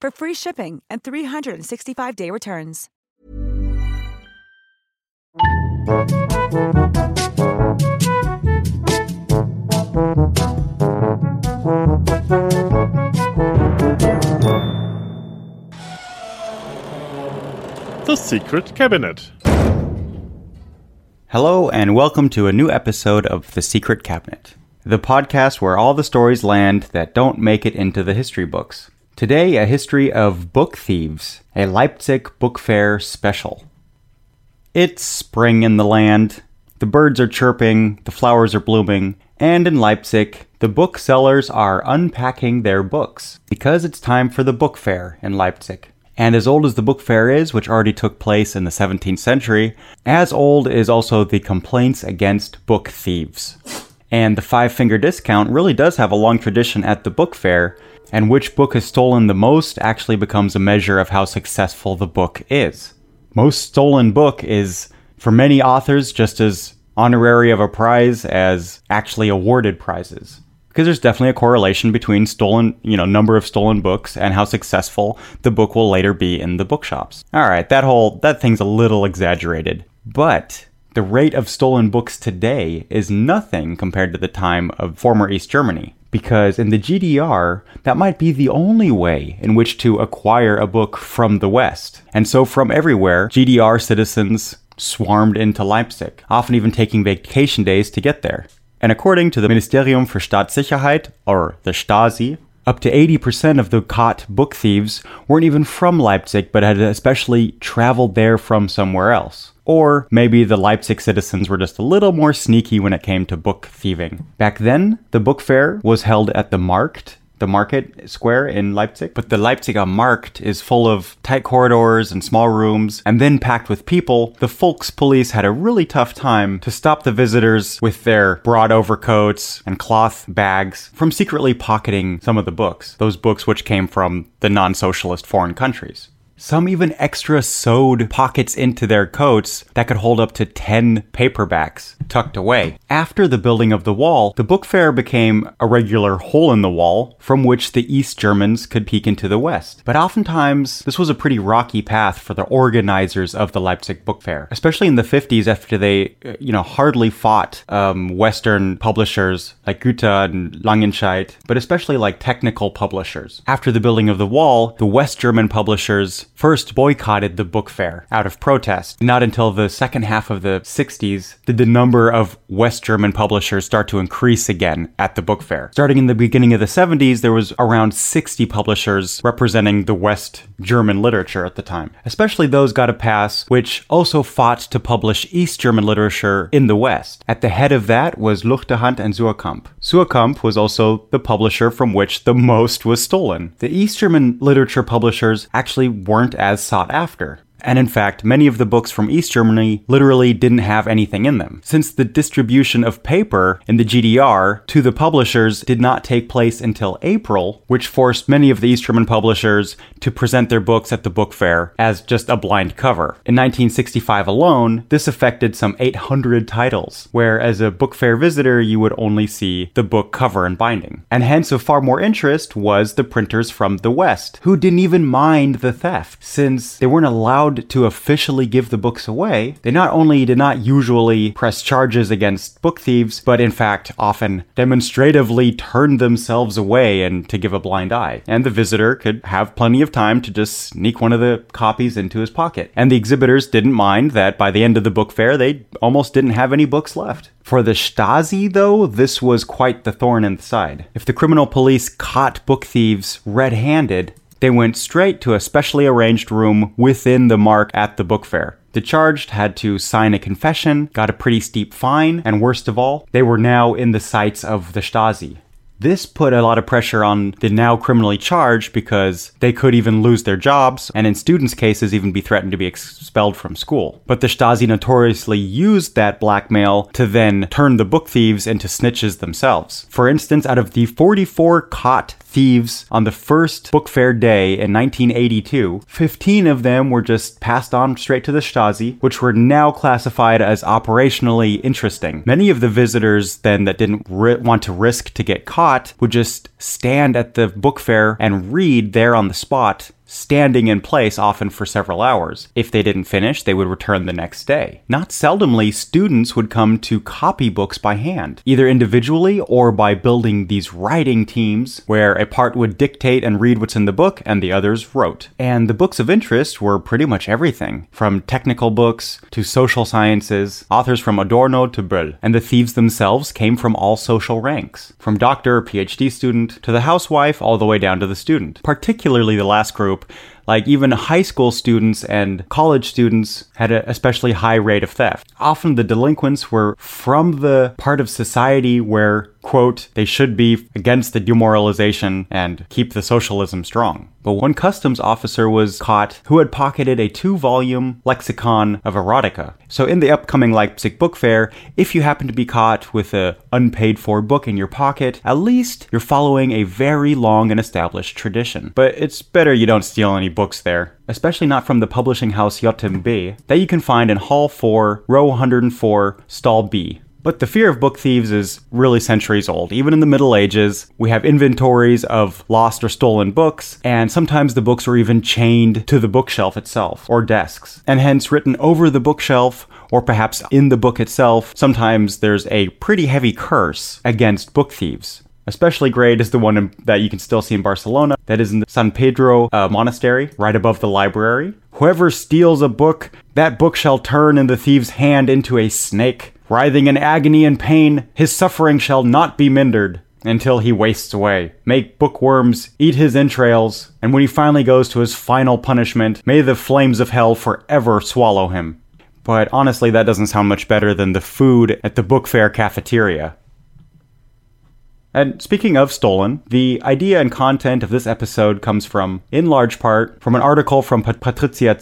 for free shipping and 365-day returns. The Secret Cabinet. Hello, and welcome to a new episode of The Secret Cabinet, the podcast where all the stories land that don't make it into the history books. Today, a history of book thieves, a Leipzig Book Fair special. It's spring in the land, the birds are chirping, the flowers are blooming, and in Leipzig, the booksellers are unpacking their books because it's time for the book fair in Leipzig. And as old as the book fair is, which already took place in the 17th century, as old is also the complaints against book thieves. And the five finger discount really does have a long tradition at the book fair, and which book has stolen the most actually becomes a measure of how successful the book is. Most stolen book is, for many authors, just as honorary of a prize as actually awarded prizes because there's definitely a correlation between stolen, you know, number of stolen books and how successful the book will later be in the bookshops. All right, that whole that thing's a little exaggerated, but the rate of stolen books today is nothing compared to the time of former East Germany. Because in the GDR, that might be the only way in which to acquire a book from the West. And so, from everywhere, GDR citizens swarmed into Leipzig, often even taking vacation days to get there. And according to the Ministerium für Staatssicherheit, or the Stasi, up to 80% of the caught book thieves weren't even from Leipzig, but had especially traveled there from somewhere else. Or maybe the Leipzig citizens were just a little more sneaky when it came to book thieving. Back then, the book fair was held at the Markt the market square in Leipzig. But the Leipziger Markt is full of tight corridors and small rooms, and then packed with people. The Volkspolice had a really tough time to stop the visitors with their broad overcoats and cloth bags from secretly pocketing some of the books, those books which came from the non socialist foreign countries. Some even extra sewed pockets into their coats that could hold up to 10 paperbacks tucked away. After the building of the wall, the book fair became a regular hole in the wall from which the East Germans could peek into the West. But oftentimes, this was a pretty rocky path for the organizers of the Leipzig Book Fair, especially in the 50s after they, uh, you know, hardly fought um, Western publishers like Goethe and Langenscheidt, but especially like technical publishers. After the building of the wall, the West German publishers first boycotted the book fair out of protest. Not until the second half of the 60s did the number of West German publishers start to increase again at the book fair. Starting in the beginning of the 70s, there was around 60 publishers representing the West German literature at the time. Especially those got a pass which also fought to publish East German literature in the West. At the head of that was Luchterhand and Suhrkamp. Suhrkamp was also the publisher from which the most was stolen. The East German literature publishers actually weren't as sought after. And in fact, many of the books from East Germany literally didn't have anything in them, since the distribution of paper in the GDR to the publishers did not take place until April, which forced many of the East German publishers to present their books at the book fair as just a blind cover. In 1965 alone, this affected some 800 titles, where as a book fair visitor, you would only see the book cover and binding. And hence, of far more interest was the printers from the West, who didn't even mind the theft, since they weren't allowed allowed to officially give the books away, they not only did not usually press charges against book thieves, but in fact often demonstratively turned themselves away and to give a blind eye. And the visitor could have plenty of time to just sneak one of the copies into his pocket. And the exhibitors didn't mind that by the end of the book fair, they almost didn't have any books left. For the Stasi, though, this was quite the thorn in the side. If the criminal police caught book thieves red handed, they went straight to a specially arranged room within the mark at the book fair. The charged had to sign a confession, got a pretty steep fine, and worst of all, they were now in the sights of the Stasi. This put a lot of pressure on the now criminally charged because they could even lose their jobs and in students' cases even be threatened to be expelled from school. But the Stasi notoriously used that blackmail to then turn the book thieves into snitches themselves. For instance, out of the 44 caught thieves on the first book fair day in 1982, 15 of them were just passed on straight to the Stasi, which were now classified as operationally interesting. Many of the visitors then that didn't ri- want to risk to get caught would just stand at the book fair and read there on the spot standing in place often for several hours. If they didn't finish, they would return the next day. Not seldomly, students would come to copy books by hand, either individually or by building these writing teams where a part would dictate and read what's in the book and the others wrote. And the books of interest were pretty much everything, from technical books to social sciences, authors from Adorno to Böll. And the thieves themselves came from all social ranks, from doctor PhD student to the housewife all the way down to the student. Particularly the last group group like even high school students and college students had an especially high rate of theft. Often the delinquents were from the part of society where, quote, they should be against the demoralization and keep the socialism strong. But one customs officer was caught who had pocketed a two volume lexicon of erotica. So in the upcoming Leipzig book fair, if you happen to be caught with a unpaid for book in your pocket, at least you're following a very long and established tradition. But it's better you don't steal any books there, especially not from the publishing house Yotem B, that you can find in Hall 4, row 104, stall B. But the fear of book thieves is really centuries old. Even in the Middle Ages, we have inventories of lost or stolen books, and sometimes the books were even chained to the bookshelf itself or desks, and hence written over the bookshelf or perhaps in the book itself. Sometimes there's a pretty heavy curse against book thieves. Especially great is the one in, that you can still see in Barcelona, that is in the San Pedro uh, Monastery, right above the library. Whoever steals a book, that book shall turn in the thief's hand into a snake. Writhing in agony and pain, his suffering shall not be mindered until he wastes away. Make bookworms eat his entrails, and when he finally goes to his final punishment, may the flames of hell forever swallow him. But honestly, that doesn't sound much better than the food at the book fair cafeteria. And speaking of stolen, the idea and content of this episode comes from, in large part, from an article from Pat- Patricia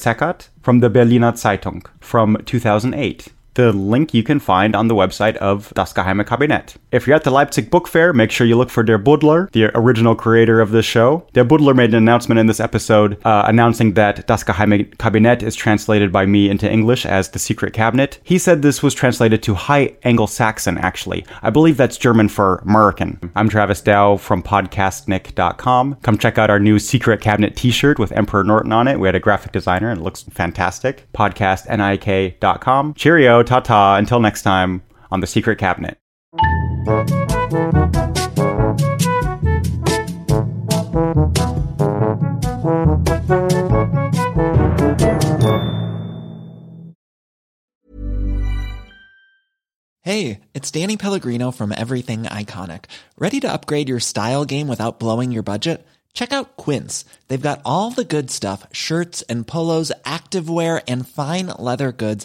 from the Berliner Zeitung from 2008. The link you can find on the website of Das Geheime Kabinett. If you're at the Leipzig Book Fair, make sure you look for Der Buddler, the original creator of this show. Der Buddler made an announcement in this episode uh, announcing that Das Geheime Kabinett is translated by me into English as The Secret Cabinet. He said this was translated to High Anglo-Saxon, actually. I believe that's German for American. I'm Travis Dow from podcastnik.com. Come check out our new Secret Cabinet t-shirt with Emperor Norton on it. We had a graphic designer and it looks fantastic. Podcastnik.com. Cheerio, ta-ta, until next time on The Secret Cabinet. Hey, it's Danny Pellegrino from Everything Iconic. Ready to upgrade your style game without blowing your budget? Check out Quince. They've got all the good stuff shirts and polos, activewear, and fine leather goods,